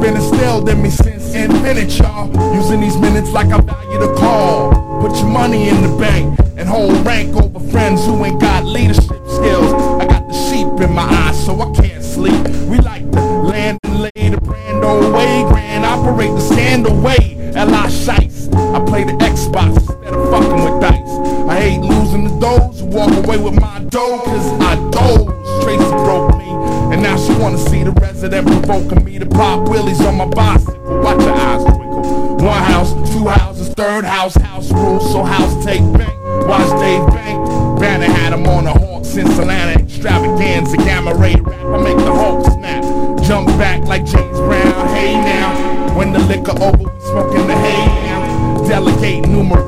been instilled in me since infinite, y'all. Using these minutes like I value the call. Put your money in the bank and hold rank over friends who ain't got leadership skills. I got the sheep in my eyes, so I can't sleep. We like to land and lay the brand away, grand operate the stand away. L.I. Shice, I play the Xbox instead of fucking with dice. I hate losing the who walk away with my dough, cause I doze. Tracy broke me, and now she wanna see the resident provoking me to pop willies on my bicycle. Watch your eyes twinkle. One house, two houses, third house, house rules, so house take bank. Watch Dave Bank. Banner had him on a Hawk since Atlanta extravaganza. Gamma ray rap, I make the Hulk snap. Jump back like James Brown. Hey now, when the liquor over, we smoking the hay now. Delegate numero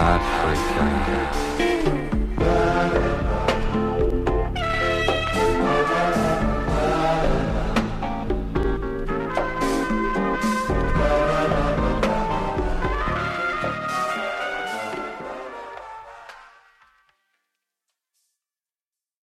Africa.